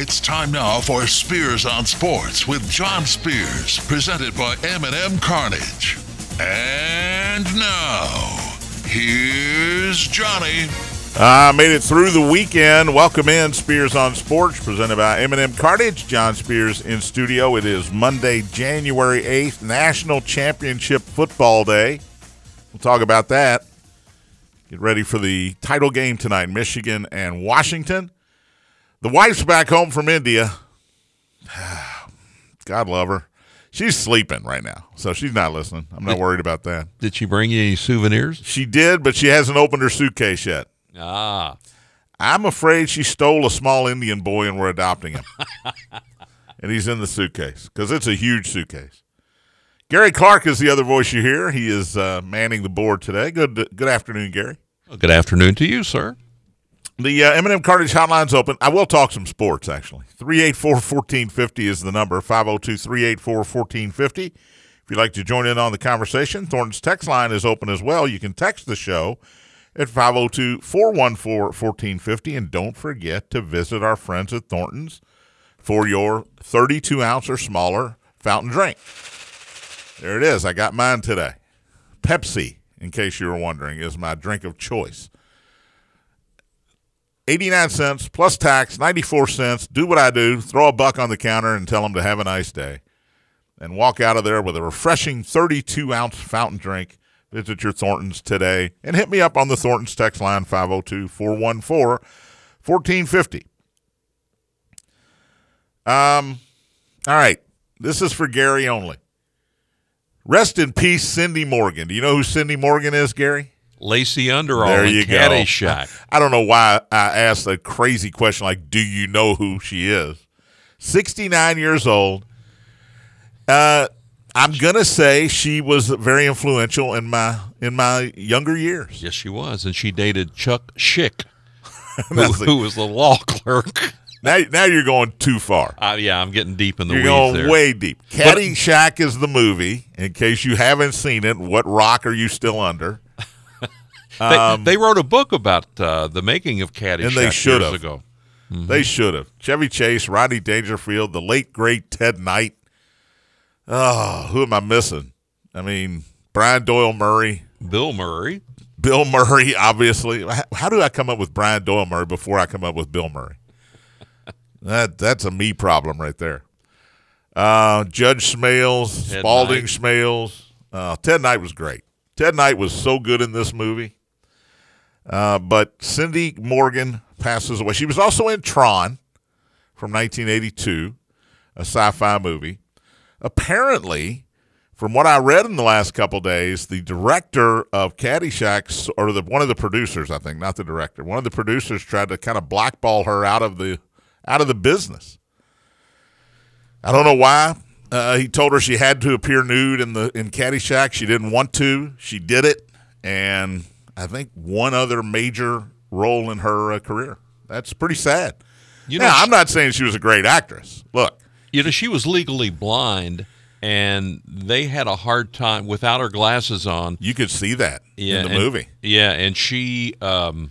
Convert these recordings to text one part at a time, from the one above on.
It's time now for Spears on Sports with John Spears, presented by M&M Cartage. And now, here's Johnny. I uh, made it through the weekend. Welcome in Spears on Sports, presented by M&M Cartage. John Spears in studio. It is Monday, January 8th, National Championship Football Day. We'll talk about that. Get ready for the title game tonight, Michigan and Washington. The wife's back home from India. God love her. She's sleeping right now, so she's not listening. I'm not Did- worried about that. Did she bring you any souvenirs? She did, but she hasn't opened her suitcase yet. Ah, I'm afraid she stole a small Indian boy and we're adopting him. and he's in the suitcase because it's a huge suitcase. Gary Clark is the other voice you hear. He is uh, manning the board today. Good good afternoon, Gary. well, good afternoon to you, sir. The uh, M&M Cartage hotline's open. I will talk some sports, actually. 384-1450 is the number, 502-384-1450. If you'd like to join in on the conversation, Thornton's text line is open as well. You can text the show at 502-414-1450. And don't forget to visit our friends at Thornton's for your 32-ounce or smaller fountain drink. There it is. I got mine today. Pepsi, in case you were wondering, is my drink of choice. 89 cents plus tax, 94 cents. Do what I do, throw a buck on the counter and tell them to have a nice day. And walk out of there with a refreshing 32 ounce fountain drink. Visit your Thornton's today and hit me up on the Thornton's text line 502 414 1450. Um, all right. This is for Gary only. Rest in peace, Cindy Morgan. Do you know who Cindy Morgan is, Gary? Lacey Underall There you go. Caddyshack. I don't know why I asked a crazy question like, "Do you know who she is?" Sixty-nine years old. Uh, I'm gonna say she was very influential in my in my younger years. yes, she was, and she dated Chuck Schick, who, who was the law clerk. Now, now you're going too far. Uh, yeah, I'm getting deep in the You're going there. way deep. Caddyshack is the movie. In case you haven't seen it, what rock are you still under? They, they wrote a book about uh, the making of Caddyshack um, And they should years have. ago. They should have. Chevy Chase, Rodney Dangerfield, the late great Ted Knight. Oh, who am I missing? I mean, Brian Doyle Murray, Bill Murray. Bill Murray, obviously. How- How do I come up with Brian Doyle Murray before I come up with Bill Murray? That that's a me problem right there. Uh, Judge Smails, Ted Spalding Knight. Smails. Uh, Ted Knight was great. Ted Knight was so good in this movie. Uh, but Cindy Morgan passes away. She was also in Tron from 1982, a sci-fi movie. Apparently, from what I read in the last couple days, the director of Caddyshack, or the one of the producers, I think, not the director, one of the producers tried to kind of blackball her out of the out of the business. I don't know why. Uh, he told her she had to appear nude in the in Caddyshack. She didn't want to. She did it, and I think one other major role in her uh, career. That's pretty sad. You know, now, I'm not saying she was a great actress. Look, You know, she was legally blind, and they had a hard time without her glasses on. you could see that Yeah, in the and- movie. Yeah, and she, um,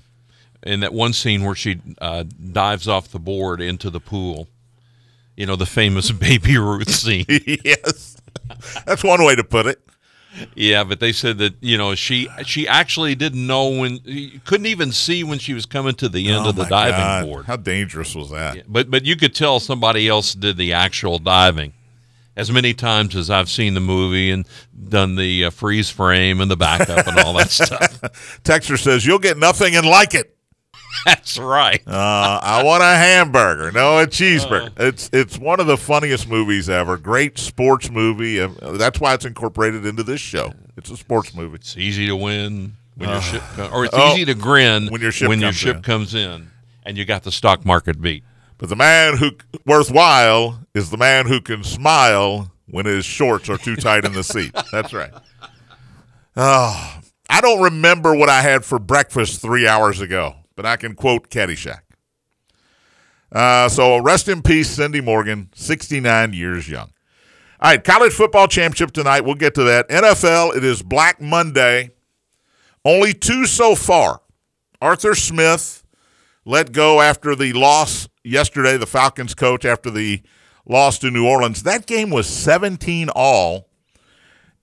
in that one scene where she uh, dives off the board into the pool, you know, the famous Baby Ruth scene. yes, that's one way to put it. Yeah, but they said that you know she she actually didn't know when couldn't even see when she was coming to the end Oh of the diving God. board. How dangerous was that? Yeah, but but you could tell somebody else did the actual diving. As many times as I've seen the movie and done the uh, freeze frame and the backup and all that stuff. Texter says you'll get nothing and like it. That's right. Uh, I want a hamburger, no a cheeseburger. Uh. it's it's one of the funniest movies ever. Great sports movie. Uh, That's why it's incorporated into this show. It's a sports movie. It's easy to win when your ship, or it's Oh, easy to grin when your ship when your comes ship in. comes in, and you got the stock market beat. But the man who worthwhile is the man who can smile when his shorts are too tight in the seat. That's right. Oh, I don't remember what I had for breakfast three hours ago, but I can quote Caddyshack. Uh, so rest in peace, Cindy Morgan, 69 years young. All right, college football championship tonight. We'll get to that. NFL, it is Black Monday. Only two so far. Arthur Smith let go after the loss yesterday, the Falcons coach after the loss to New Orleans. That game was 17 all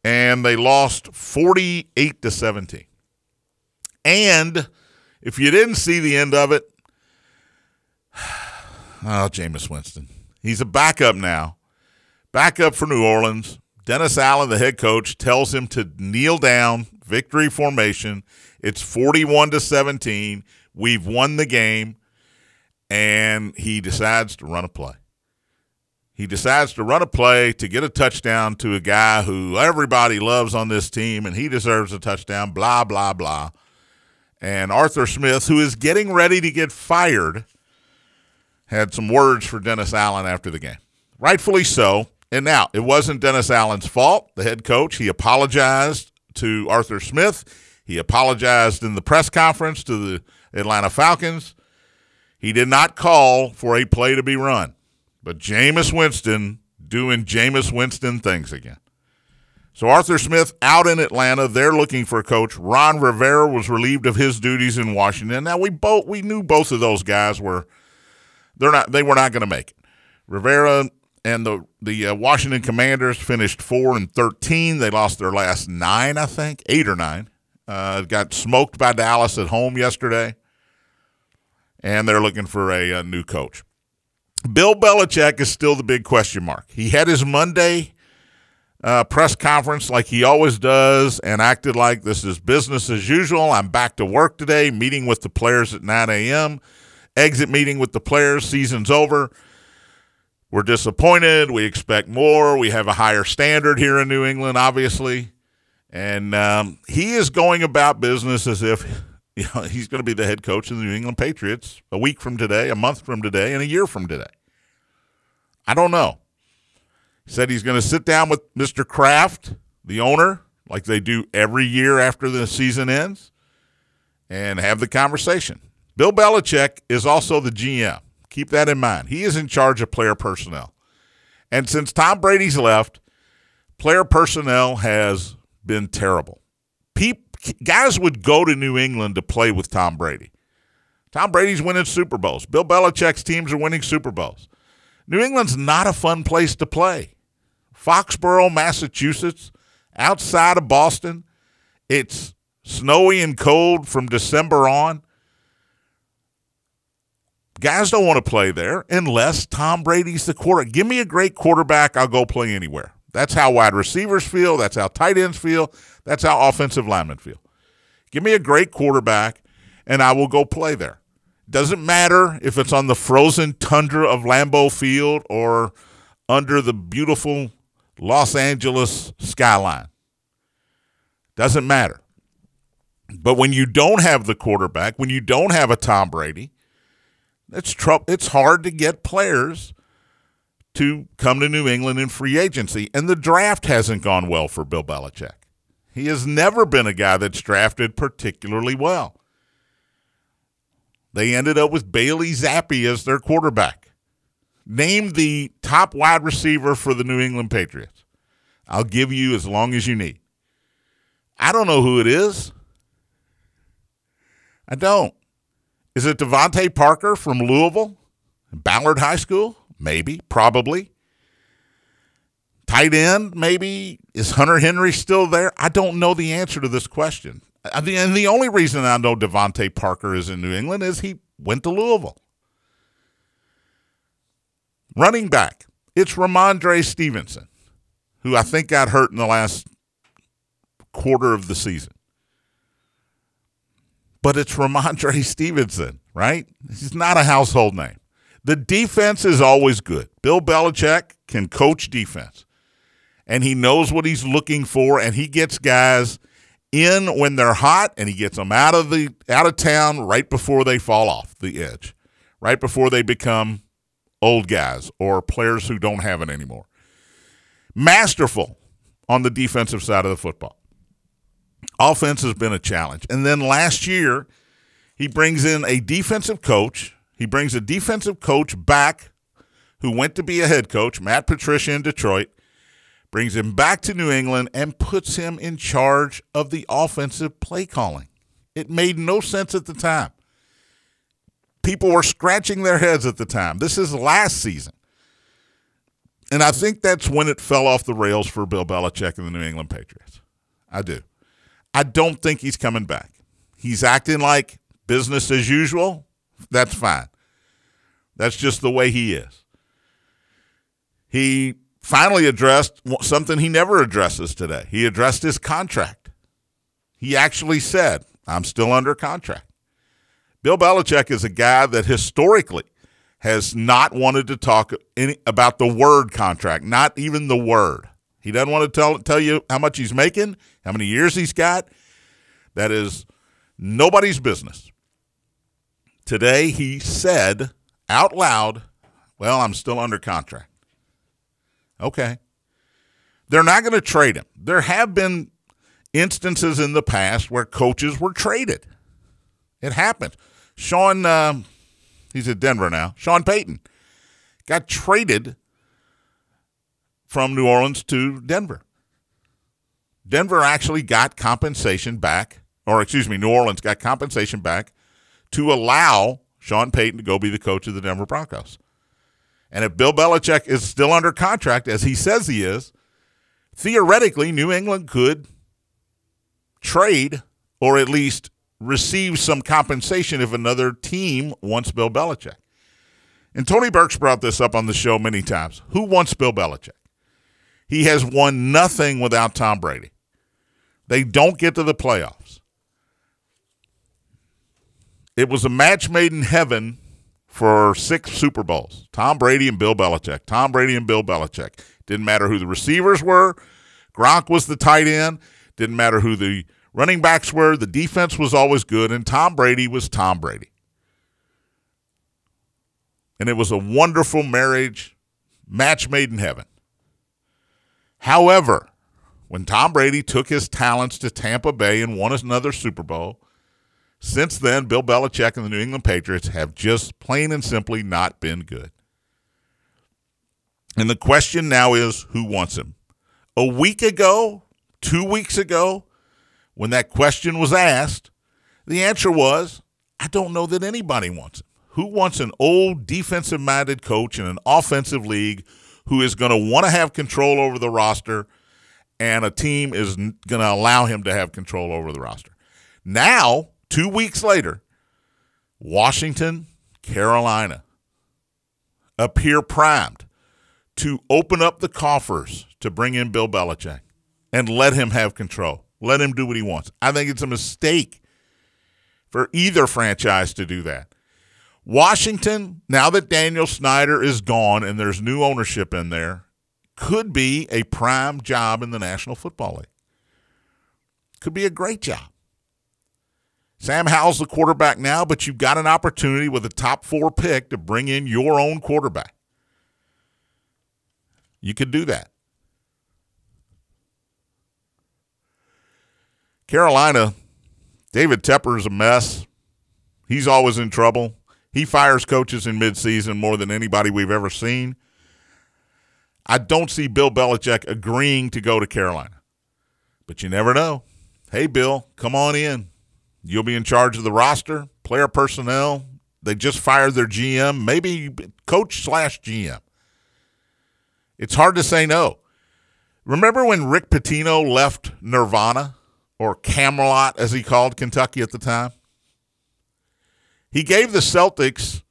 and they lost 48 to 17. And if you didn't see the end of it, oh, Jameis Winston. He's a backup now. Backup for New Orleans. Dennis Allen, the head coach, tells him to kneel down, victory formation. It's 41 to 17. We've won the game. And he decides to run a play. He decides to run a play to get a touchdown to a guy who everybody loves on this team, and he deserves a touchdown, blah, blah, blah. And Arthur Smith, who is getting ready to get fired, had some words for Dennis Allen after the game. Rightfully so. And now, it wasn't Dennis Allen's fault, the head coach. He apologized to Arthur Smith. He apologized in the press conference to the Atlanta Falcons. He did not call for a play to be run, but Jameis Winston doing Jameis Winston things again. So Arthur Smith out in Atlanta, they're looking for a coach. Ron Rivera was relieved of his duties in Washington. Now we both we knew both of those guys were they're not they were not going to make it. Rivera and the the uh, Washington Commanders finished four and thirteen. They lost their last nine, I think, eight or nine. Uh, got smoked by Dallas at home yesterday, and they're looking for a, a new coach. Bill Belichick is still the big question mark. He had his Monday uh, press conference like he always does and acted like this is business as usual. I'm back to work today, meeting with the players at 9 a.m., exit meeting with the players, season's over. We're disappointed. We expect more. We have a higher standard here in New England, obviously. And um, he is going about business as if you know, he's going to be the head coach of the New England Patriots a week from today, a month from today, and a year from today. I don't know. Said he's going to sit down with Mr. Kraft, the owner, like they do every year after the season ends, and have the conversation. Bill Belichick is also the GM. Keep that in mind. He is in charge of player personnel. And since Tom Brady's left, player personnel has been terrible. People, guys would go to New England to play with Tom Brady. Tom Brady's winning Super Bowls. Bill Belichick's teams are winning Super Bowls. New England's not a fun place to play. Foxborough, Massachusetts, outside of Boston, it's snowy and cold from December on. Guys don't want to play there unless Tom Brady's the quarterback. Give me a great quarterback, I'll go play anywhere. That's how wide receivers feel. That's how tight ends feel. That's how offensive linemen feel. Give me a great quarterback, and I will go play there. Doesn't matter if it's on the frozen tundra of Lambeau Field or under the beautiful Los Angeles skyline. Doesn't matter. But when you don't have the quarterback, when you don't have a Tom Brady, it's tr- it's hard to get players to come to New England in free agency. And the draft hasn't gone well for Bill Belichick. He has never been a guy that's drafted particularly well. They ended up with Bailey Zappe as their quarterback. Name the top wide receiver for the New England Patriots. I'll give you as long as you need. I don't know who it is. I don't. Is it DeVante Parker from Louisville? Ballard High School? Maybe, probably. Tight end, maybe. Is Hunter Henry still there? I don't know the answer to this question. And the only reason I know DeVante Parker is in New England is he went to Louisville. Running back, it's Rhamondre Stevenson, who I think got hurt in the last quarter of the season but it's Rhamondre Stevenson, right? He's not a household name. The defense is always good. Bill Belichick can coach defense, and he knows what he's looking for, and he gets guys in when they're hot, and he gets them out of the out of town right before they fall off the edge, right before they become old guys or players who don't have it anymore. Masterful on the defensive side of the football. Offense has been a challenge. And then last year, he brings in a defensive coach. He brings a defensive coach back who went to be a head coach, Matt Patricia in Detroit, brings him back to New England and puts him in charge of the offensive play calling. It made no sense at the time. people were scratching their heads at the time. This is last season. And I think that's when it fell off the rails for Bill Belichick and the New England Patriots. I do. I don't think he's coming back. He's acting like business as usual. That's fine. That's just the way he is. He finally addressed something he never addresses today. He addressed his contract. He actually said, I'm still under contract. Bill Belichick is a guy that historically has not wanted to talk any, about the word contract, not even the word. He doesn't want to tell tell you how much he's making, how many years he's got. That is nobody's business. Today he said out loud, "Well, I'm still under contract." Okay. They're not going to trade him. There have been instances in the past where coaches were traded. It happened. Sean, uh, he's at Denver now. Sean Payton got traded from New Orleans to Denver. Denver actually got compensation back, or excuse me, New Orleans got compensation back to allow Sean Payton to go be the coach of the Denver Broncos. And if Bill Belichick is still under contract, as he says he is, theoretically, New England could trade or at least receive some compensation if another team wants Bill Belichick. And Tony Burks brought this up on the show many times. Who wants Bill Belichick? He has won nothing without Tom Brady. They don't get to the playoffs. It was a match made in heaven for six Super Bowls. Tom Brady and Bill Belichick. Tom Brady and Bill Belichick. Didn't matter who the receivers were. Gronk was the tight end. Didn't matter who the running backs were. The defense was always good, and Tom Brady was Tom Brady. And it was a wonderful marriage, match made in heaven. However, when Tom Brady took his talents to Tampa Bay and won another Super Bowl, since then, Bill Belichick and the New England Patriots have just plain and simply not been good. And the question now is who wants him? A week ago, two weeks ago, when that question was asked, the answer was, I don't know that anybody wants him. Who wants an old defensive minded coach in an offensive league who is going to want to have control over the roster and a team is going to allow him to have control over the roster? Now, two weeks later, Washington, Carolina appear primed to open up the coffers to bring in Bill Belichick and let him have control. Let him do what he wants. I think it's a mistake for either franchise to do that. Washington, now that Daniel Snyder is gone and there's new ownership in there, could be a prime job in the National Football League. Could be a great job. Sam Howell's the quarterback now, but you've got an opportunity with a top four pick to bring in your own quarterback. You could do that. Carolina, David Tepper is a mess. He's always in trouble. He fires coaches in midseason more than anybody we've ever seen. I don't see Bill Belichick agreeing to go to Carolina. But you never know. Hey, Bill, come on in. You'll be in charge of the roster, player personnel. They just fired their GM, maybe coach slash GM. It's hard to say no. Remember when Rick Pitino left Nirvana? Or Camelot, as he called Kentucky at the time. He gave the Celtics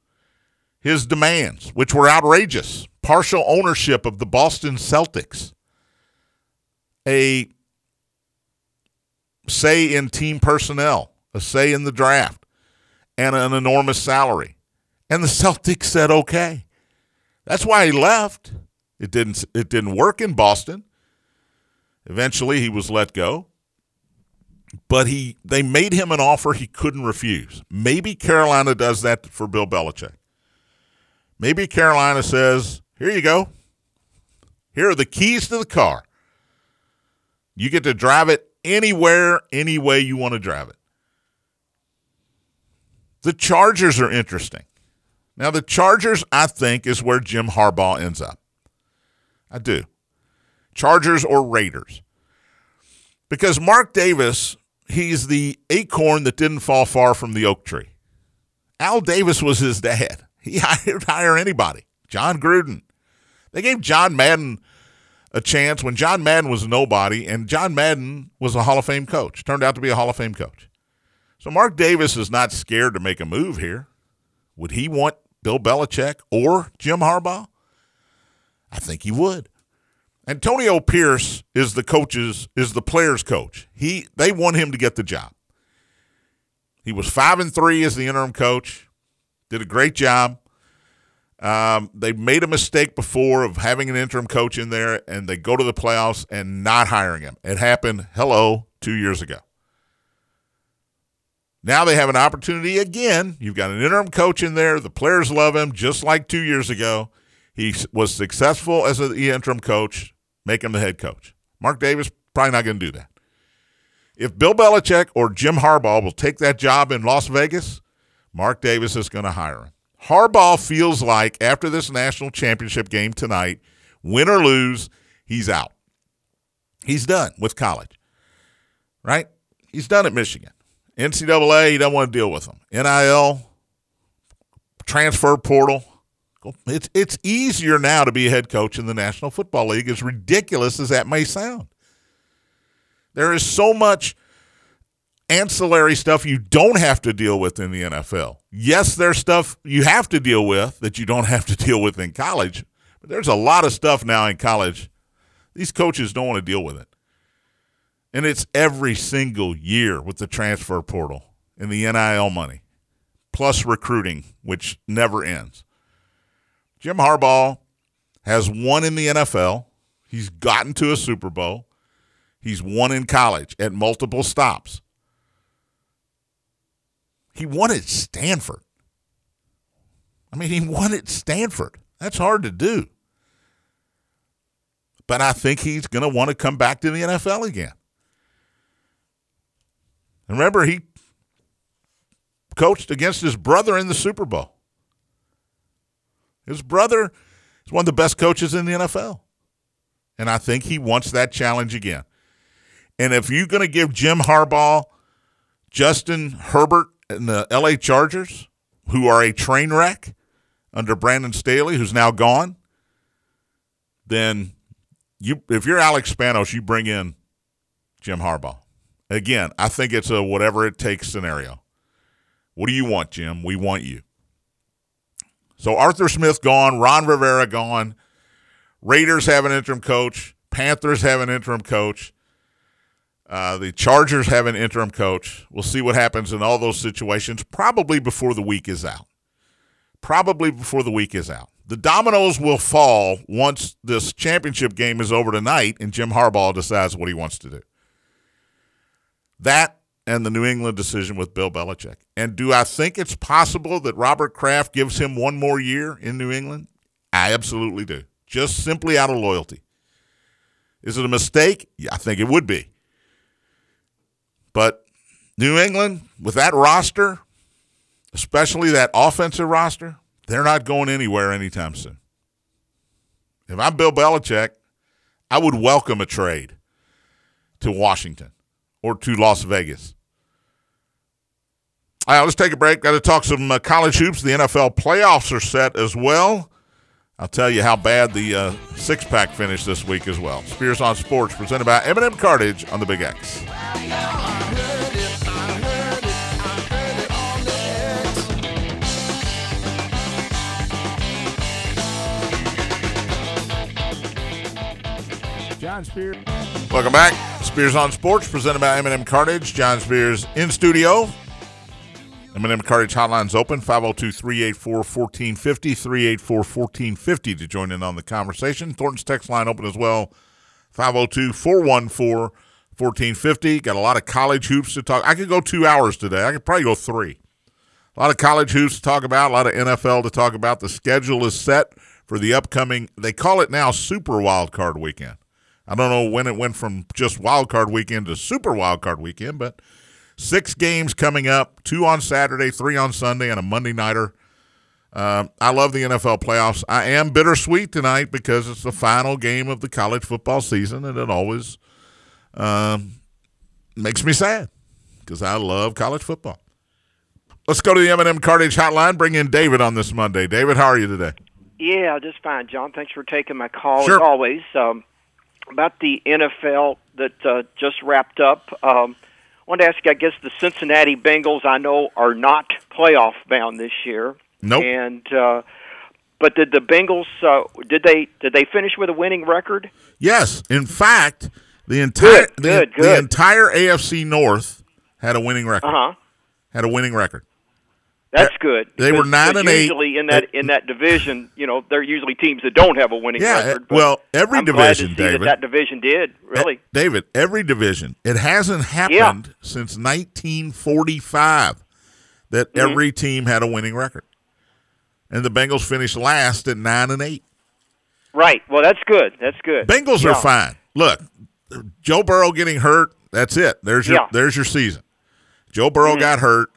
his demands, which were outrageous partial ownership of the Boston Celtics, a say in team personnel, a say in the draft, and an enormous salary. And the Celtics said okay. That's why he left. It didn't it didn't work in Boston. Eventually he was let go but he they made him an offer he couldn't refuse. Maybe Carolina does that for Bill Belichick. Maybe Carolina says, "Here you go. Here are the keys to the car. You get to drive it anywhere, any way you want to drive it." The Chargers are interesting. Now, the Chargers, I think, is where Jim Harbaugh ends up. I do. Chargers or Raiders. Because Mark Davis, he's the acorn that didn't fall far from the oak tree. Al Davis was his dad. He hired hire anybody. Jon Gruden. They gave John Madden a chance when John Madden was nobody, and John Madden was a Hall of Fame coach. Turned out to be a Hall of Fame coach. So Mark Davis is not scared to make a move here. Would he want Bill Belichick or Jim Harbaugh? I think he would. Antonio Pierce is the coach's is the player's coach. He they want him to get the job. He was five and three as the interim coach. Did a great job. Um, they made a mistake before of having an interim coach in there, and they go to the playoffs and not hiring him. It happened, hello, two years ago. Now they have an opportunity again. You've got an interim coach in there. The players love him, just like two years ago. He was successful as an interim coach, make him the head coach. Mark Davis probably not going to do that. If Bill Belichick or Jim Harbaugh will take that job in Las Vegas, Mark Davis is going to hire him. Harbaugh feels like after this national championship game tonight, win or lose, he's out. He's done with college, right? He's done at Michigan. NCAA, he doesn't want to deal with them. NIL, transfer portal. It's it's easier now to be a head coach in the National Football League, as ridiculous as that may sound. There is so much ancillary stuff you don't have to deal with in the NFL. Yes, there's stuff you have to deal with that you don't have to deal with in college, but there's a lot of stuff now in college. These coaches don't want to deal with it. And it's every single year with the transfer portal and the NIL money, plus recruiting, which never ends. Jim Harbaugh has won in the NFL. He's gotten to a Super Bowl. He's won in college at multiple stops. He won at Stanford. I mean, he won at Stanford. That's hard to do. But I think he's going to want to come back to the NFL again. And remember, he coached against his brother in the Super Bowl. His brother is one of the best coaches in the NFL. And I think he wants that challenge again. And if you're going to give Jim Harbaugh, Justin Herbert, and the LA Chargers, who are a train wreck under Brandon Staley, who's now gone, then you if you're Alex Spanos, you bring in Jim Harbaugh. Again, I think it's a whatever it takes scenario. What do you want, Jim? We want you. So Arthur Smith gone, Ron Rivera gone. Raiders have an interim coach. Panthers have an interim coach. Uh, the Chargers have an interim coach. We'll see what happens in all those situations, probably before the week is out. Probably before the week is out. The dominoes will fall once this championship game is over tonight and Jim Harbaugh decides what he wants to do. That and the New England decision with Bill Belichick. And do I think it's possible that Robert Kraft gives him one more year in New England? I absolutely do. Just simply out of loyalty. Is it a mistake? Yeah, I think it would be. But New England, with that roster, especially that offensive roster, they're not going anywhere anytime soon. If I'm Bill Belichick, I would welcome a trade to Washington or to Las Vegas. All right, let's take a break. Got to talk some uh, college hoops. The NFL playoffs are set as well. I'll tell you how bad the uh, six pack finished this week as well. Spears on Sports, presented by M&M Cartage on the Big X. John Spears. Welcome back. Spears on Sports, presented by M&M Cartage. John Spears in studio. M&M Cartage Hotline's open, 502-384-1450, 384-1450 to join in on the conversation. Thornton's text line open as well, 502-414-1450. Got a lot of college hoops to talk. I could go two hours today. I could probably go three. A lot of college hoops to talk about, a lot of NFL to talk about. The schedule is set for the upcoming, they call it now Super Wild Card Weekend. I don't know when it went from just Wild Card Weekend to Super Wild Card Weekend, but – Six games coming up, two on Saturday, three on Sunday, and a Monday Nighter. Uh, I love the NFL playoffs. I am bittersweet tonight because it's the final game of the college football season, and it always um, makes me sad because I love college football. Let's go to the M&M Cartage Hotline. Bring in David on this Monday. David, how are you today? Yeah, just fine, John. Thanks for taking my call Sure. as always. Um, about the NFL that uh, just wrapped up, um, I wanted to ask you. I guess the Cincinnati Bengals, I know, are not playoff bound this year. Nope. And uh, but did the Bengals? Uh, did they did they finish with a winning record? Yes. In fact, the entire Good, good, the, the good. entire AFC North had a winning record. Uh huh. Had a winning record. That's good. They were nine and eight. Usually in that in that division, you know, they're usually teams that don't have a winning Yeah, record. well, every I'm division, glad to see David. That, that division did really. Eh, David, every division. It hasn't happened since 1945 that Mm-hmm. every team had a winning record. And the Bengals finished last at 9 and 8. Right. Well, that's good. That's good. Bengals Yeah. are fine. Look, Joe Burrow getting hurt, that's it. There's your Yeah. there's your season. Joe Burrow Mm-hmm. got hurt.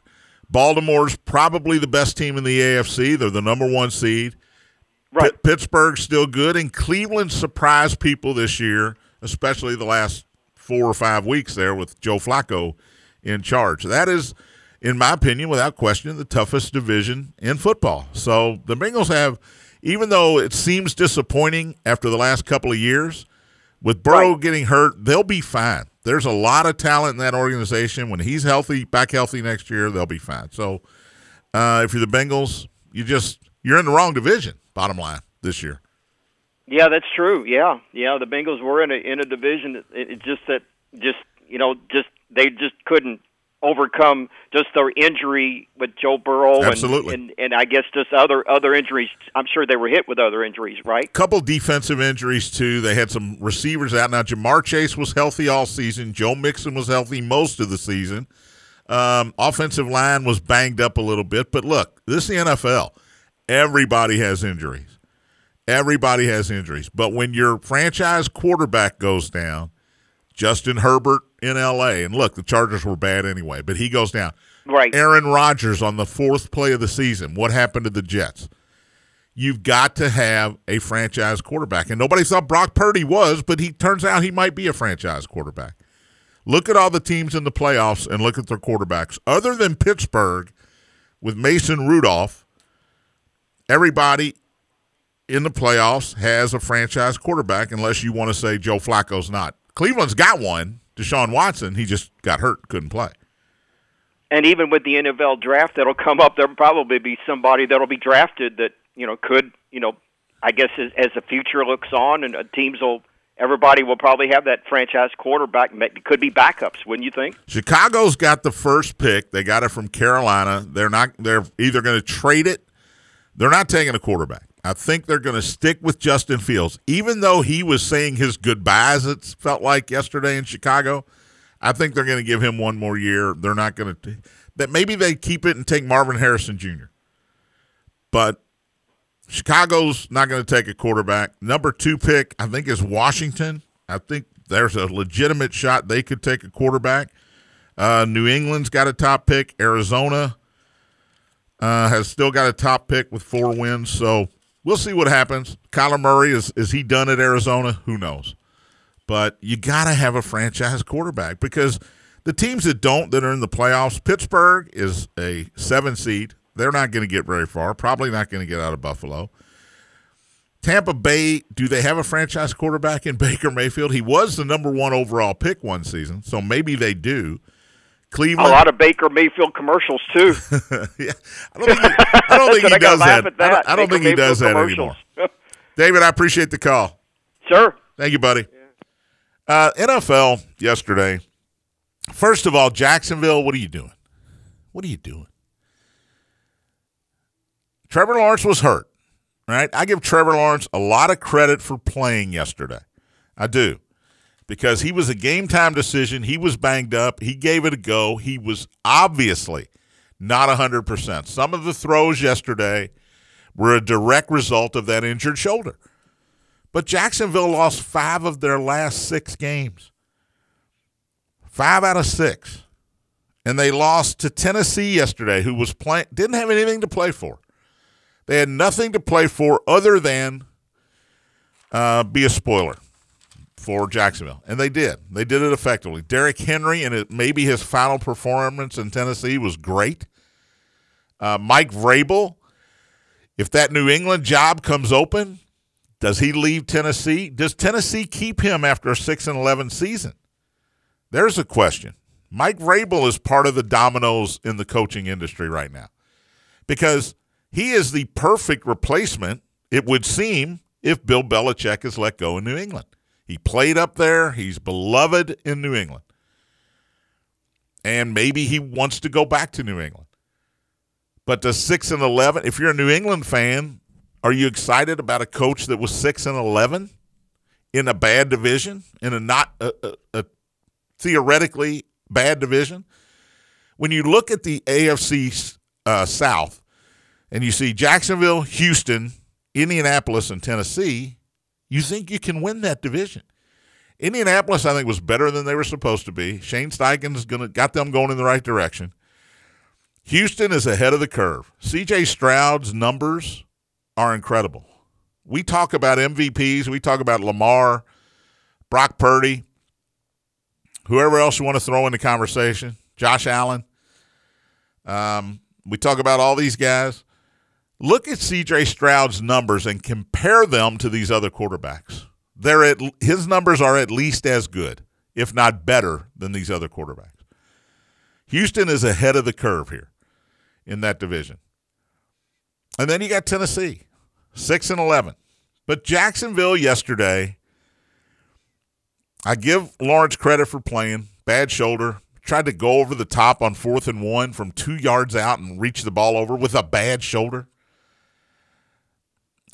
Baltimore's probably the best team in the AFC. They're the number 1 seed. Right. Pitt- Pittsburgh's still good, and Cleveland surprised people this year, especially the last four or five weeks there with Joe Flacco in charge. That is, in my opinion, without question, the toughest division in football. So the Bengals have, even though it seems disappointing after the last couple of years, with Burrow Right. getting hurt, they'll be fine. There's a lot of talent in that organization. When he's healthy, back healthy next year, they'll be fine. So uh, if you're the Bengals, you just you're in the wrong division. Bottom line this year. Yeah, that's true. Yeah, yeah. The Bengals were in a in a division. It, it's just that, just you know, just they just couldn't overcome just their injury with Joe Burrow Absolutely. and, and and I guess just other other injuries. I'm sure they were hit with other injuries, right? Couple defensive injuries too. They had some receivers out. Now Ja'Marr Chase was healthy all season. Joe Mixon was healthy most of the season. Um, offensive line was banged up a little bit, but look, this is the NFL. Everybody has injuries. Everybody has injuries. But when your franchise quarterback goes down, Justin Herbert in LA, and look, the Chargers were bad anyway, but he goes down. Right. Aaron Rodgers on the fourth play of the season. What happened to the Jets? You've got to have a franchise quarterback. And nobody thought Brock Purdy was, but he turns out he might be a franchise quarterback. Look at all the teams in the playoffs and look at their quarterbacks. Other than Pittsburgh with Mason Rudolph, everybody in the playoffs has a franchise quarterback unless you want to say Joe Flacco's not. Cleveland's got one, Deshaun Watson. He just got hurt, couldn't play. And even with the NFL draft that'll come up, there'll probably be somebody that'll be drafted that you know could you know, I guess as, as the future looks on, and uh, teams will. Everybody will probably have that franchise quarterback. Ma- Could be backups, wouldn't you think? Chicago's got the first pick. They got it from Carolina. They're not. They're either going to trade it. They're not taking a quarterback. I think they're going to stick with Justin Fields, even though he was saying his goodbyes. It felt like yesterday in Chicago. I think they're going to give him one more year. They're not going to. That maybe they keep it and take Marvin Harrison Jr. But Chicago's not going to take a quarterback. Number two pick, I think, is Washington. I think there's a legitimate shot they could take a quarterback. Uh, New England's got a top pick. Arizona uh, has still got a top pick with four wins. So we'll see what happens. Kyler Murray is is he done at Arizona? Who knows? But you got to have a franchise quarterback because the teams that don't that are in the playoffs, Pittsburgh is a seven seed. They're not going to get very far. Probably not going to get out of Buffalo. Tampa Bay, do they have a franchise quarterback in Baker Mayfield? He was the number one overall pick one season, so maybe they do. A lot of Baker Mayfield commercials too. yeah, I don't think he, I don't think he does that. I don't, I don't think he does that anymore. David, I appreciate the call. sure. Thank you, buddy. Uh, NFL yesterday. First of all, Jacksonville, what are you doing? What are you doing? Trevor Lawrence was hurt, right? I give Trevor Lawrence a lot of credit for playing yesterday. I do. Because he was a game time decision. He was banged up. He gave it a go. He was obviously not 100%. Some of the throws yesterday were a direct result of that injured shoulder. But Jacksonville lost five of their last six games. Five out of six. And they lost to Tennessee yesterday, who was playing didn't have anything to play for. They had nothing to play for other than uh, be a spoiler for Jacksonville. And they did. They did it effectively. Derrick Henry and it, maybe his final performance in Tennessee was great. Uh, Mike Vrabel, if that New England job comes open, does he leave Tennessee? Does Tennessee keep him after a 6 and 11 season? There's a question. Mike Vrabel is part of the dominoes in the coaching industry right now because he is the perfect replacement, it would seem, if Bill Belichick is let go in New England. He played up there, he's beloved in New England. And maybe he wants to go back to New England. But the 6 and 11, if you're a New England fan, are you excited about a coach that was 6 and 11 in a bad division, in a not a, a, a theoretically bad division? When you look at the AFC uh, South and you see Jacksonville, Houston, Indianapolis, and Tennessee, you think you can win that division. Indianapolis, I think, was better than they were supposed to be. Shane Steichen's gonna got them going in the right direction. Houston is ahead of the curve. CJ Stroud's numbers are incredible. We talk about MVPs, we talk about Lamar, Brock Purdy, whoever else you want to throw in the conversation, Josh Allen. Um, we talk about all these guys. Look at CJ Stroud's numbers and compare them to these other quarterbacks. They're at his numbers are at least as good, if not better, than these other quarterbacks. Houston is ahead of the curve here in that division. And then you got Tennessee, 6 and 11. But Jacksonville yesterday, I give Lawrence credit for playing, bad shoulder, tried to go over the top on fourth and one from two yards out and reach the ball over with a bad shoulder.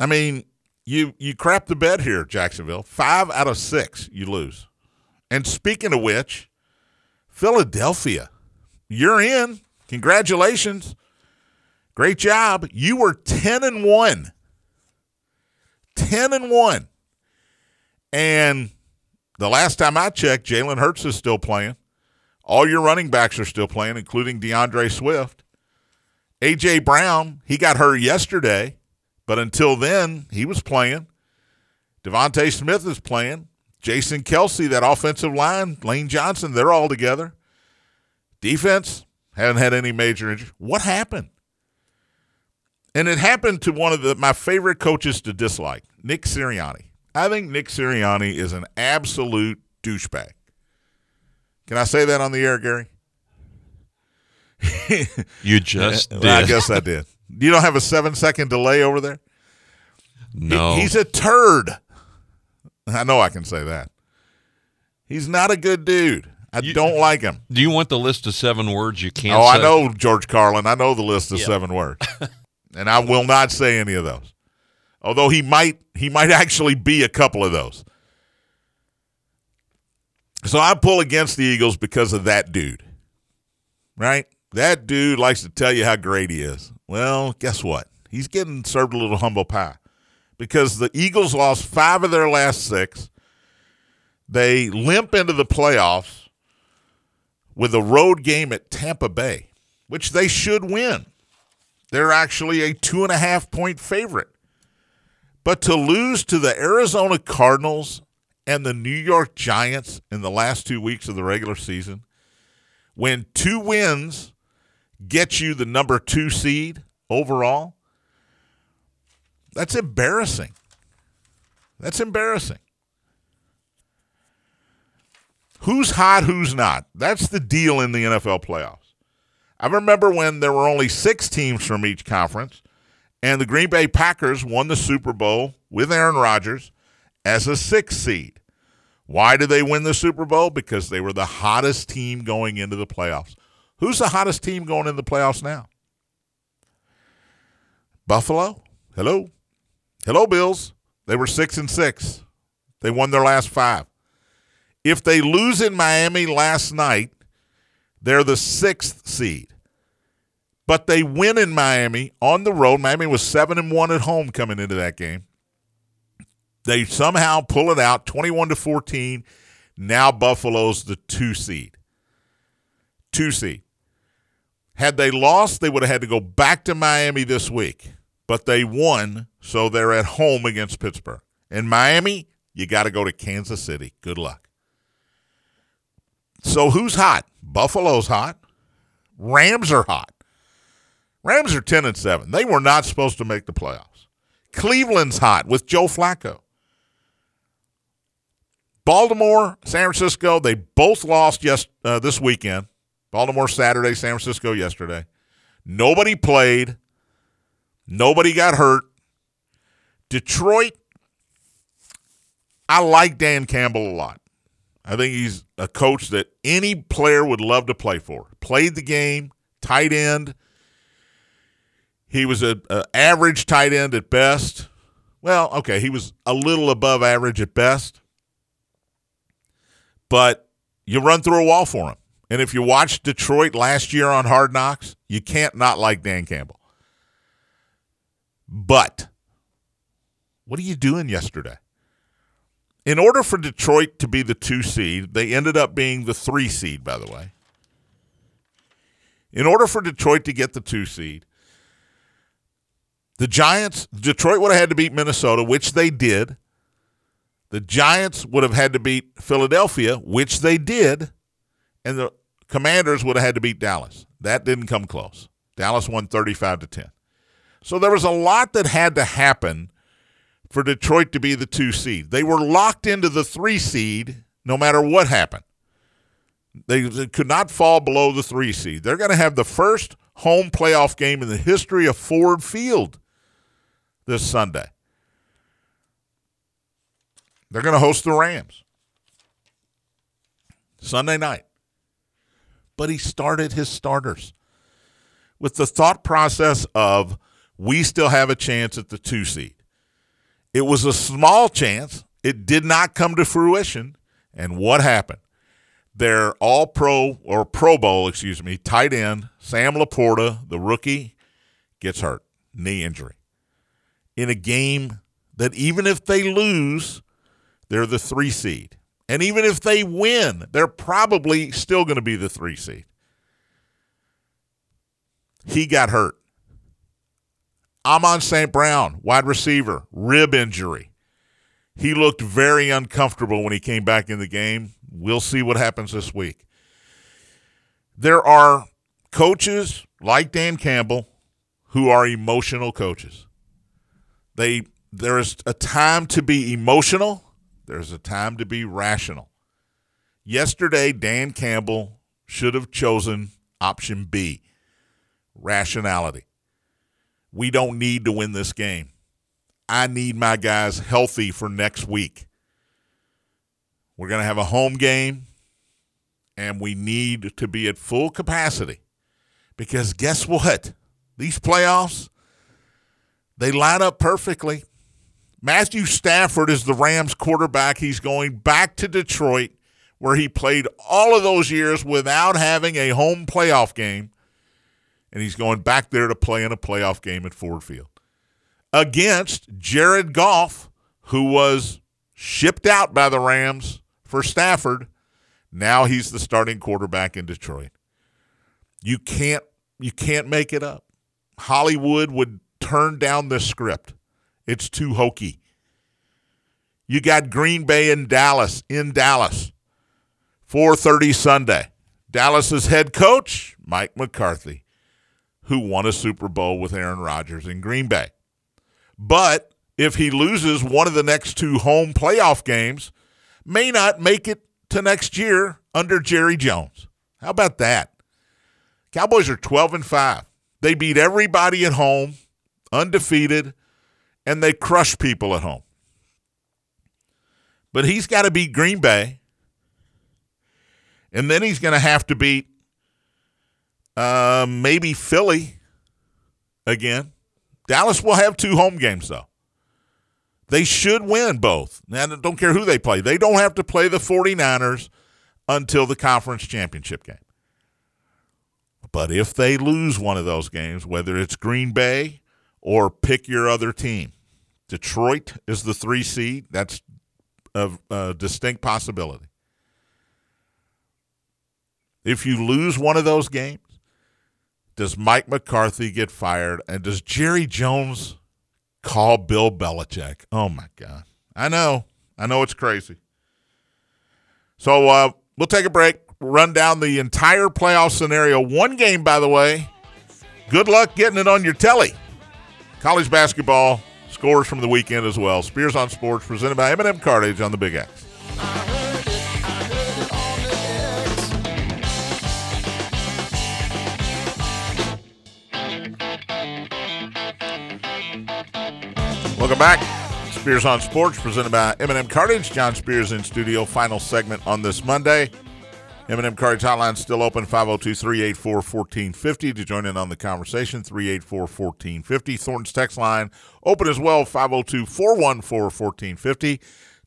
I mean, you you crap the bed here, Jacksonville. Five out of six you lose. And speaking of which, Philadelphia, you're in. Congratulations. Great job. You were 10 and 1. 10 and 1. And the last time I checked, Jalen Hurts is still playing. All your running backs are still playing, including D'Andre Swift. A.J. Brown, he got hurt yesterday, but until then, he was playing. DeVonta Smith is playing. Jason Kelce, that offensive line, Lane Johnson, they're all together. Defense, haven't had any major injuries. What happened? And it happened to one of the, my favorite coaches to dislike, Nick Sirianni. I think Nick Sirianni is an absolute douchebag. Can I say that on the air, Gary? You just did. I guess I did. You don't have a seven second delay over there? no. He- he's a turd. I know I can say that. He's not a good dude. I You- don't like him. Do you want the list of seven words you can't Oh, I know George Carlin. I know the list of Yeah. seven words, and I will not say any of those. Although he might, he might actually be a couple of those. So I pull against the Eagles because of that dude, right? That dude likes to tell you how great he is. Well, guess what? He's getting served a little humble pie because the Eagles lost five of their last six. They limp into the playoffs with a road game at Tampa Bay, which they should win. They're actually a two and a half point favorite. But to lose to the Arizona Cardinals and the New York Giants in the last two weeks of the regular season, when two wins get you the number two seed overall, that's embarrassing. That's embarrassing. Who's hot, who's not? That's the deal in the NFL playoffs. I remember when there were only six teams from each conference, and the Green Bay Packers won the Super Bowl with Aaron Rodgers as a six seed. Why did they win the Super Bowl? Because they were the hottest team going into the playoffs. Who's the hottest team going in the playoffs now? Buffalo? Hello? Hello, Bills. They were six and six. They won their last five. If they lose in Miami last night, they're the sixth seed. But they win in Miami on the road. Miami was seven and one at home coming into that game. They somehow pull it out, twenty-one to fourteen. Now Buffalo's the two seed. Two seed. Had they lost, they would have had to go back to Miami this week. But they won, so they're at home against Pittsburgh. In Miami, you got to go to Kansas City. Good luck. So who's hot? Buffalo's hot. Rams are hot. Rams are 10 and 7. They were not supposed to make the playoffs. Cleveland's hot with Joe Flacco. Baltimore, San Francisco, they both lost yes, uh, this weekend. Baltimore Saturday, San Francisco yesterday. Nobody played. Nobody got hurt. Detroit, I like Dan Campbell a lot. I think he's a coach that any player would love to play for. Played the game, tight end. He was a, a average tight end at best. Well, okay, he was a little above average at best. But you run through a wall for him. And if you watched Detroit last year on Hard Knocks, you can't not like Dan Campbell. But what are you doing yesterday? In order for Detroit to be the two seed, they ended up being the three seed, by the way. In order for Detroit to get the two seed, the Giants, Detroit would have had to beat Minnesota, which they did. The Giants would have had to beat Philadelphia, which they did. And the Commanders would have had to beat Dallas. That didn't come close. Dallas won 35 to 10. So there was a lot that had to happen for Detroit to be the two seed. They were locked into the three seed no matter what happened. They, could not fall below the three seed. They're going to have the first home playoff game in the history of Ford Field this Sunday. They're going to host the Rams Sunday night. But he started his starters with the thought process of we still have a chance at the two seed. It was a small chance. It did not come to fruition. And what happened? Their all pro or Pro Bowl, excuse me, tight end, Sam LaPorta, the rookie, gets hurt, knee injury. In a game that even if they lose, they're the three seed. And even if they win, they're probably still going to be the three seed. He got hurt. Amon St. Brown, wide receiver, rib injury. He looked very uncomfortable when he came back in the game. We'll see what happens this week. There are coaches like Dan Campbell who are emotional coaches. They there is a time to be emotional, there's a time to be rational. Yesterday Dan Campbell should have chosen option B, rationality. We don't need to win this game. I need my guys healthy for next week. We're going to have a home game, and we need to be at full capacity because guess what? These playoffs, they line up perfectly. Matthew Stafford is the Rams quarterback. He's going back to Detroit, where he played all of those years without having a home playoff game and he's going back there to play in a playoff game at Ford Field against Jared Goff, who was shipped out by the Rams for Stafford. Now he's the starting quarterback in Detroit. You can't you can't make it up. Hollywood would turn down this script. It's too hokey. You got Green Bay and Dallas in Dallas. 4:30 Sunday. Dallas's head coach, Mike McCarthy who won a Super Bowl with Aaron Rodgers in Green Bay. But if he loses one of the next two home playoff games, may not make it to next year under Jerry Jones. How about that? Cowboys are 12 and 5. They beat everybody at home, undefeated, and they crush people at home. But he's got to beat Green Bay. And then he's going to have to beat uh, maybe Philly again. Dallas will have two home games, though. They should win both. Now, don't care who they play. They don't have to play the 49ers until the conference championship game. But if they lose one of those games, whether it's Green Bay or pick your other team, Detroit is the three seed. That's a, a distinct possibility. If you lose one of those games, does Mike McCarthy get fired? And does Jerry Jones call Bill Belichick? Oh, my God. I know. I know it's crazy. So uh, we'll take a break, run down the entire playoff scenario. One game, by the way, Good luck getting it on your telly. College basketball scores from the weekend as well. Spears on Sports presented by M&M Cartage on the Big X. Welcome back. Spears on Sports, presented by M&M Cartage. John Spears in studio. Final segment on this Monday. M&M Cartage hotline still open 502-384-1450 to join in on the conversation 384-1450 Thornton's text line open as well 502-414-1450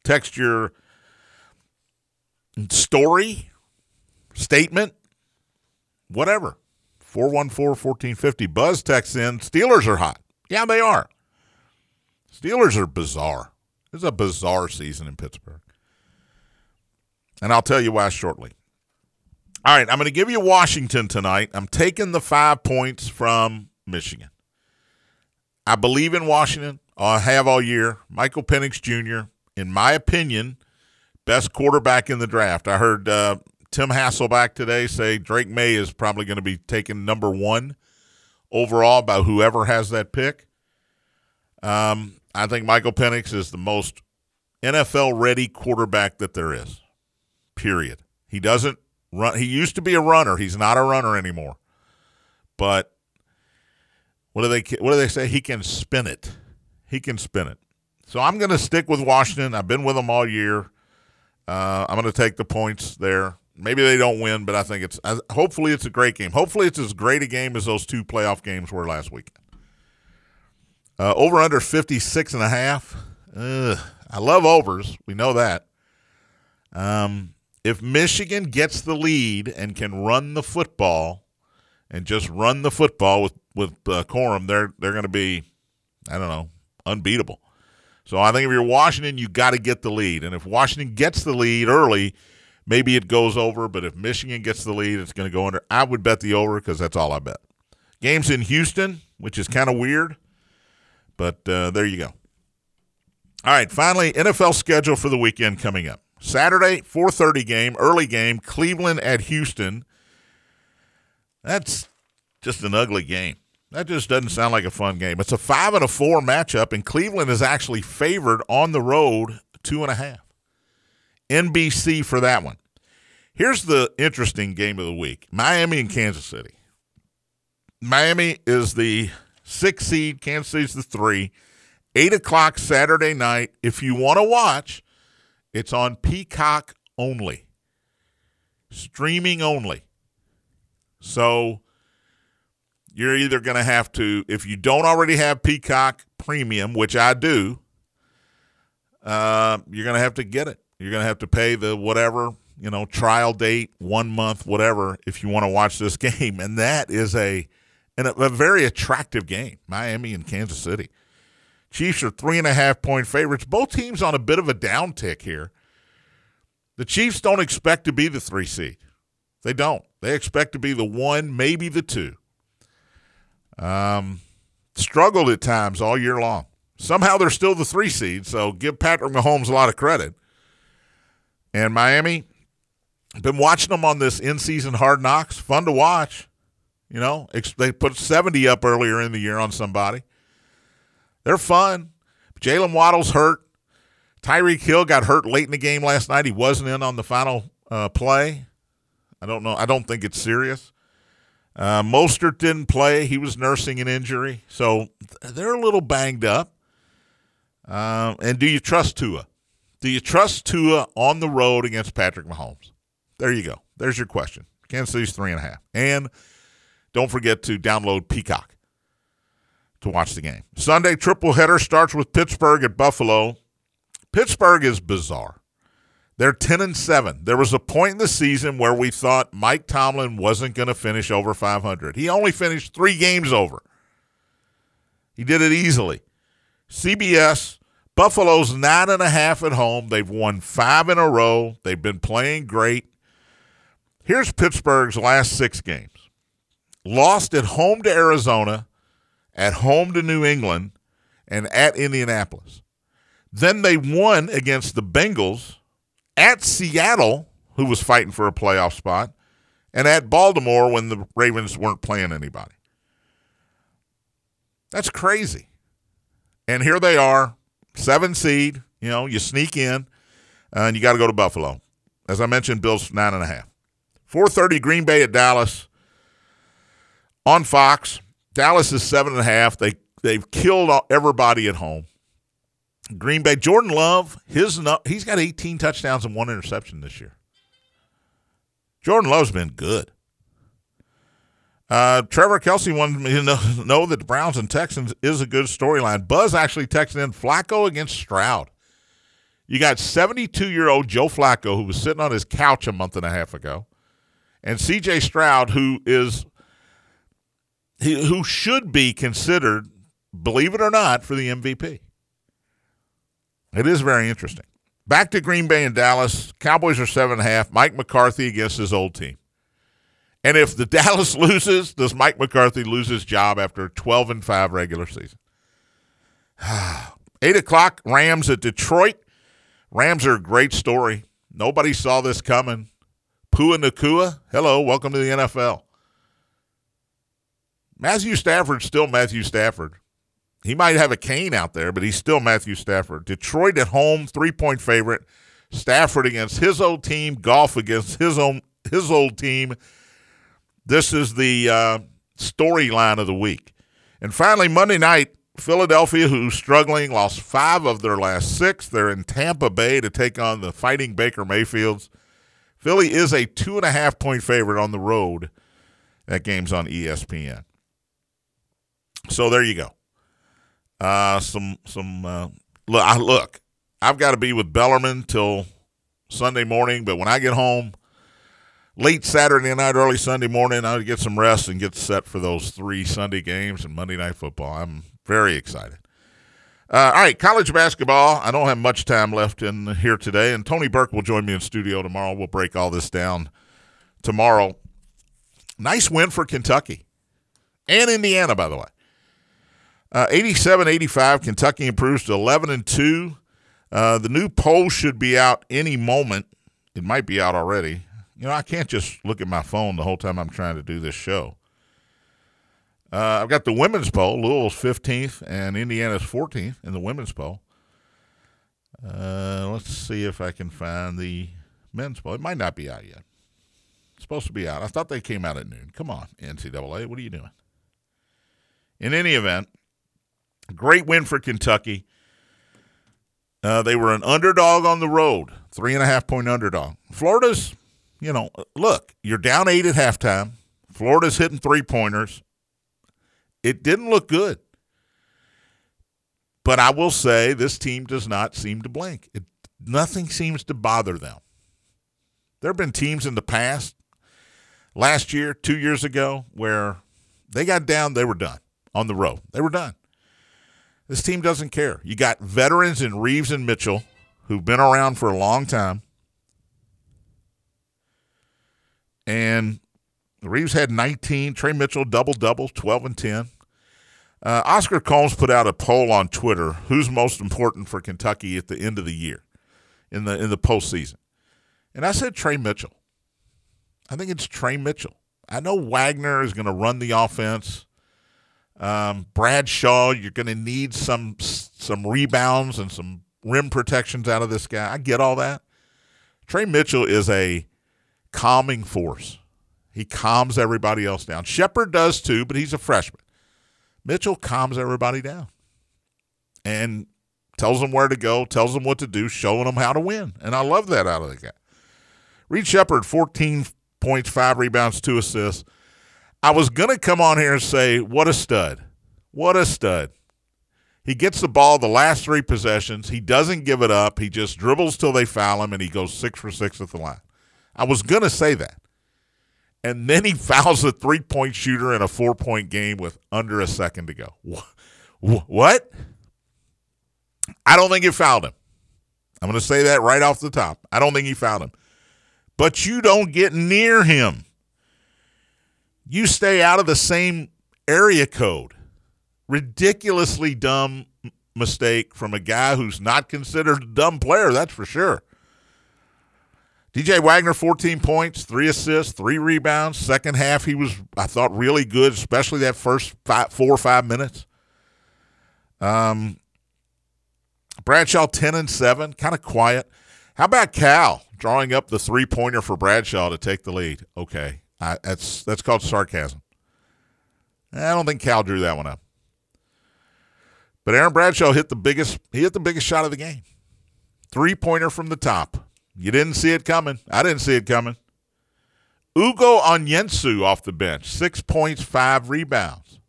text your story statement whatever 414-1450 Buzz texts in Steelers are hot yeah they are Steelers are bizarre. This is a bizarre season in Pittsburgh. And I'll tell you why shortly. All right, I'm going to give you Washington tonight. I'm taking the five points from Michigan. I believe in Washington. I have all year. Michael Penix Jr., in my opinion, best quarterback in the draft. I heard uh, Tim Hasselbeck today say Drake Maye is probably going to be taken number one overall by whoever has that pick. Um, I think Michael Penix is the most NFL ready quarterback that there is. Period. He doesn't run. He used to be a runner. He's not a runner anymore. But what do they what do they say? He can spin it. He can spin it. So I'm going to stick with Washington. I've been with them all year. Uh, I'm going to take the points there. Maybe they don't win, but I think it's hopefully it's a great game. Hopefully it's as great a game as those two playoff games were last weekend. Uh, over under 56 and a half. Ugh, I love overs. We know that. Um, if Michigan gets the lead and can run the football and just run the football with with uh, Corum, they're they're going to be, I don't know, unbeatable. So I think if you're Washington, you got to get the lead, and if Washington gets the lead early, maybe it goes over. But if Michigan gets the lead, it's going to go under. I would bet the over because that's all I bet. Games in Houston, which is kind of weird. But uh, there you go. All right, finally, NFL schedule for the weekend coming up. Saturday, 4:30 game, early game, Cleveland at Houston. That's just an ugly game. That just doesn't sound like a fun game. It's a five and a four matchup, and Cleveland is actually favored on the road two and a half. NBC for that one. Here's the interesting game of the week: Miami and Kansas City. Miami is the six seed. Kansas City's the three. Eight o'clock Saturday night. If you want to watch, it's on Peacock only, streaming only. So you're either going to have to, if you don't already have Peacock Premium, which I do, uh, you're going to have to get it. You're going to have to pay the whatever, you know, trial date, one month, whatever, if you want to watch this game. And that is a and a, a very attractive game. Miami and Kansas City. Chiefs are three and a half point favorites. Both teams on a bit of a downtick here. The Chiefs don't expect to be the three seed. They don't. They expect to be the one, maybe the two. Um, struggled at times all year long. Somehow they're still the three seed, so give Patrick Mahomes a lot of credit. And Miami, been watching them on this in season hard knocks. Fun to watch. You know, they put 70 up earlier in the year on somebody. They're fun. Jaylen Waddle's hurt. Tyreek Hill got hurt late in the game last night. He wasn't in on the final uh, play. I don't know. I don't think it's serious. Uh, Mostert didn't play. He was nursing an injury. So they're a little banged up. Uh, and do you trust Tua? Do you trust Tua on the road against Patrick Mahomes? There you go. There's your question. Kansas City's three and a half. And – don't forget to download Peacock to watch the game. Sunday triple header starts with Pittsburgh at Buffalo. Pittsburgh is bizarre. They're 10 and 7. There was a point in the season where we thought Mike Tomlin wasn't going to finish over 500. He only finished 3 games over. He did it easily. CBS Buffalo's nine and a half at home. They've won five in a row. They've been playing great. Here's Pittsburgh's last six games lost at home to Arizona, at home to New England, and at Indianapolis. Then they won against the Bengals, at Seattle, who was fighting for a playoff spot, and at Baltimore when the Ravens weren't playing anybody. That's crazy. And here they are, seven seed. You know, you sneak in, uh, and you got to go to Buffalo. As I mentioned, Bills nine and a half. Four thirty, Green Bay at Dallas on Fox. Dallas is seven and a half. They they've killed everybody at home. Green Bay, Jordan Love, his he's got 18 touchdowns and one interception this year. Jordan Love's been good. Uh, Trevor Kelsey wanted me to know, know, that the Browns and Texans is a good storyline. Buzz actually texted in Flacco against Stroud. You got 72 year old Joe Flacco, who was sitting on his couch a month and a half ago, and CJ Stroud, who is who should be considered, believe it or not, for the MVP. It is very interesting. Back to Green Bay and Dallas. Cowboys are seven and a half. Mike McCarthy against his old team. And if the Dallas loses, does Mike McCarthy lose his job after a 12 and 5 regular season? Eight o'clock, Rams at Detroit. Rams are a great story. Nobody saw this coming. Puka Nacua, hello, welcome to the NFL. Matthew Stafford's still Matthew Stafford. He might have a cane out there, but he's still Matthew Stafford. Detroit at home, three point favorite. Stafford against his old team. Goff against his own his old team. This is the uh, storyline of the week. And finally, Monday night, Philadelphia, who's struggling, lost five of their last six. They're in Tampa Bay to take on the fighting Baker Mayfields. Philly is a two and a half point favorite on the road. That game's on ESPN. So there you go. Uh, some some uh, look. I look. I've got to be with Bellarmine till Sunday morning, but when I get home, late Saturday night, early Sunday morning, I'll get some rest and get set for those three Sunday games and Monday Night Football. I'm very excited. Uh, all right, college basketball. I don't have much time left in here today, and Tony Burke will join me in studio tomorrow. We'll break all this down tomorrow. Nice win for Kentucky and Indiana, by the way. Uh, 87 85, Kentucky improves to 11 and 2. Uh, the new poll should be out any moment. It might be out already. You know, I can't just look at my phone the whole time I'm trying to do this show. Uh, I've got the women's poll. Louisville's 15th and Indiana's 14th in the women's poll. Uh, let's see if I can find the men's poll. It might not be out yet. It's supposed to be out. I thought they came out at noon. Come on, NCAA. What are you doing? In any event, Great win for Kentucky. Uh, they were an underdog on the road, three and a half point underdog. Florida's, you know, look, you're down eight at halftime. Florida's hitting three pointers. It didn't look good. But I will say this team does not seem to blink. It, nothing seems to bother them. There have been teams in the past, last year, two years ago, where they got down, they were done on the road. They were done. This team doesn't care. You got veterans in Reeves and Mitchell who've been around for a long time. And Reeves had 19. Tre Mitchell double double, 12 and 10. Uh, Oscar Combs put out a poll on Twitter: Who's most important for Kentucky at the end of the year, in the in the postseason? And I said Tre Mitchell. I think it's Tre Mitchell. I know Wagner is going to run the offense. Um, Bradshaw, you're going to need some some rebounds and some rim protections out of this guy. I get all that. Tre Mitchell is a calming force. He calms everybody else down. Sheppard does too, but he's a freshman. Mitchell calms everybody down and tells them where to go, tells them what to do, showing them how to win. And I love that out of the guy. Reed Sheppard, 14 points, five rebounds, two assists. I was going to come on here and say, what a stud. What a stud. He gets the ball the last three possessions. He doesn't give it up. He just dribbles till they foul him, and he goes six for six at the line. I was going to say that. And then he fouls a three point shooter in a four point game with under a second to go. What? I don't think he fouled him. I'm going to say that right off the top. I don't think he fouled him. But you don't get near him you stay out of the same area code. Ridiculously dumb mistake from a guy who's not considered a dumb player, that's for sure. DJ Wagner, 14 points, three assists, three rebounds. Second half, he was, I thought, really good, especially that first five, four or five minutes. Um, Bradshaw ten and seven, kind of quiet. How about Cal drawing up the three pointer for Bradshaw to take the lead? Okay, That's that's called sarcasm. I don't think Cal drew that one up. But Aaron Bradshaw hit the biggest he hit the biggest shot of the game. Three pointer from the top. You didn't see it coming. I didn't see it coming. Ugo Onyenso off the bench, six points, five rebounds.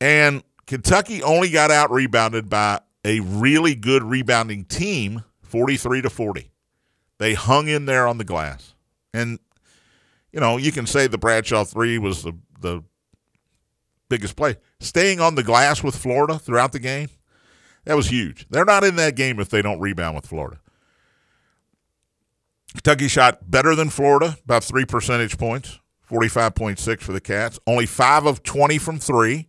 And Kentucky only got out rebounded by a really good rebounding team, 43 to 40. They hung in there on the glass. And, you know, you can say the Bradshaw three was the, the biggest play. Staying on the glass with Florida throughout the game, that was huge. They're not in that game if they don't rebound with Florida. Kentucky shot better than Florida, about three percentage points, 45.6 for the Cats. Only five of 20 from three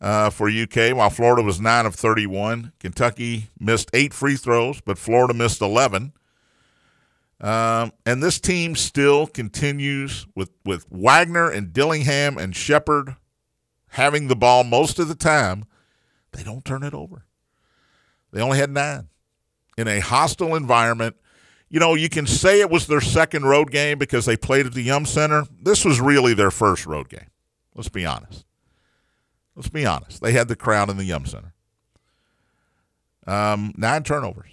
uh, for UK, while Florida was nine of 31. Kentucky missed eight free throws, but Florida missed 11. Um, and this team still continues with, with Wagner and Dillingham and Sheppard having the ball most of the time. They don't turn it over. They only had nine. In a hostile environment, you know, you can say it was their second road game because they played at the Yum Center. This was really their first road game. Let's be honest. Let's be honest. They had the crowd in the Yum Center. Um, nine turnovers.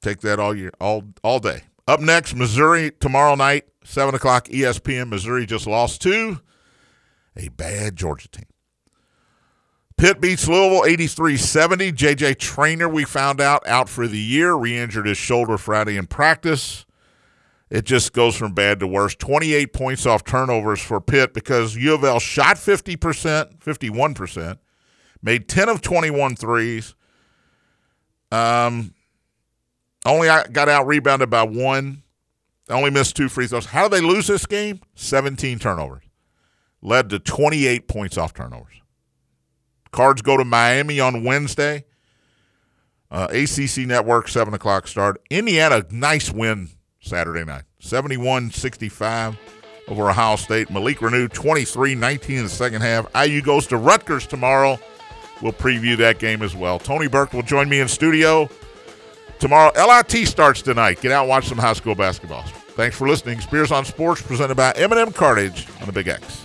Take that all year, all all day. Up next, Missouri tomorrow night, seven o'clock ESPN. Missouri just lost to a bad Georgia team. Pitt beats Louisville 83-70. JJ Traynor, we found out, out for the year, re-injured his shoulder Friday in practice. It just goes from bad to worse. 28 points off turnovers for Pitt because U of L shot 50%, 51%, made 10 of 21 threes. Um, only got out rebounded by one. Only missed two free throws. How did they lose this game? 17 turnovers. Led to 28 points off turnovers. Cards go to Miami on Wednesday. Uh, ACC Network, 7 o'clock start. Indiana, nice win Saturday night. 71 65 over Ohio State. Malik Reneau, 23 19 in the second half. IU goes to Rutgers tomorrow. We'll preview that game as well. Tony Burke will join me in studio Tomorrow, LIT starts tonight. Get out and watch some high school basketball. Thanks for listening. Spears on Sports, presented by M&M Cartage on the Big X.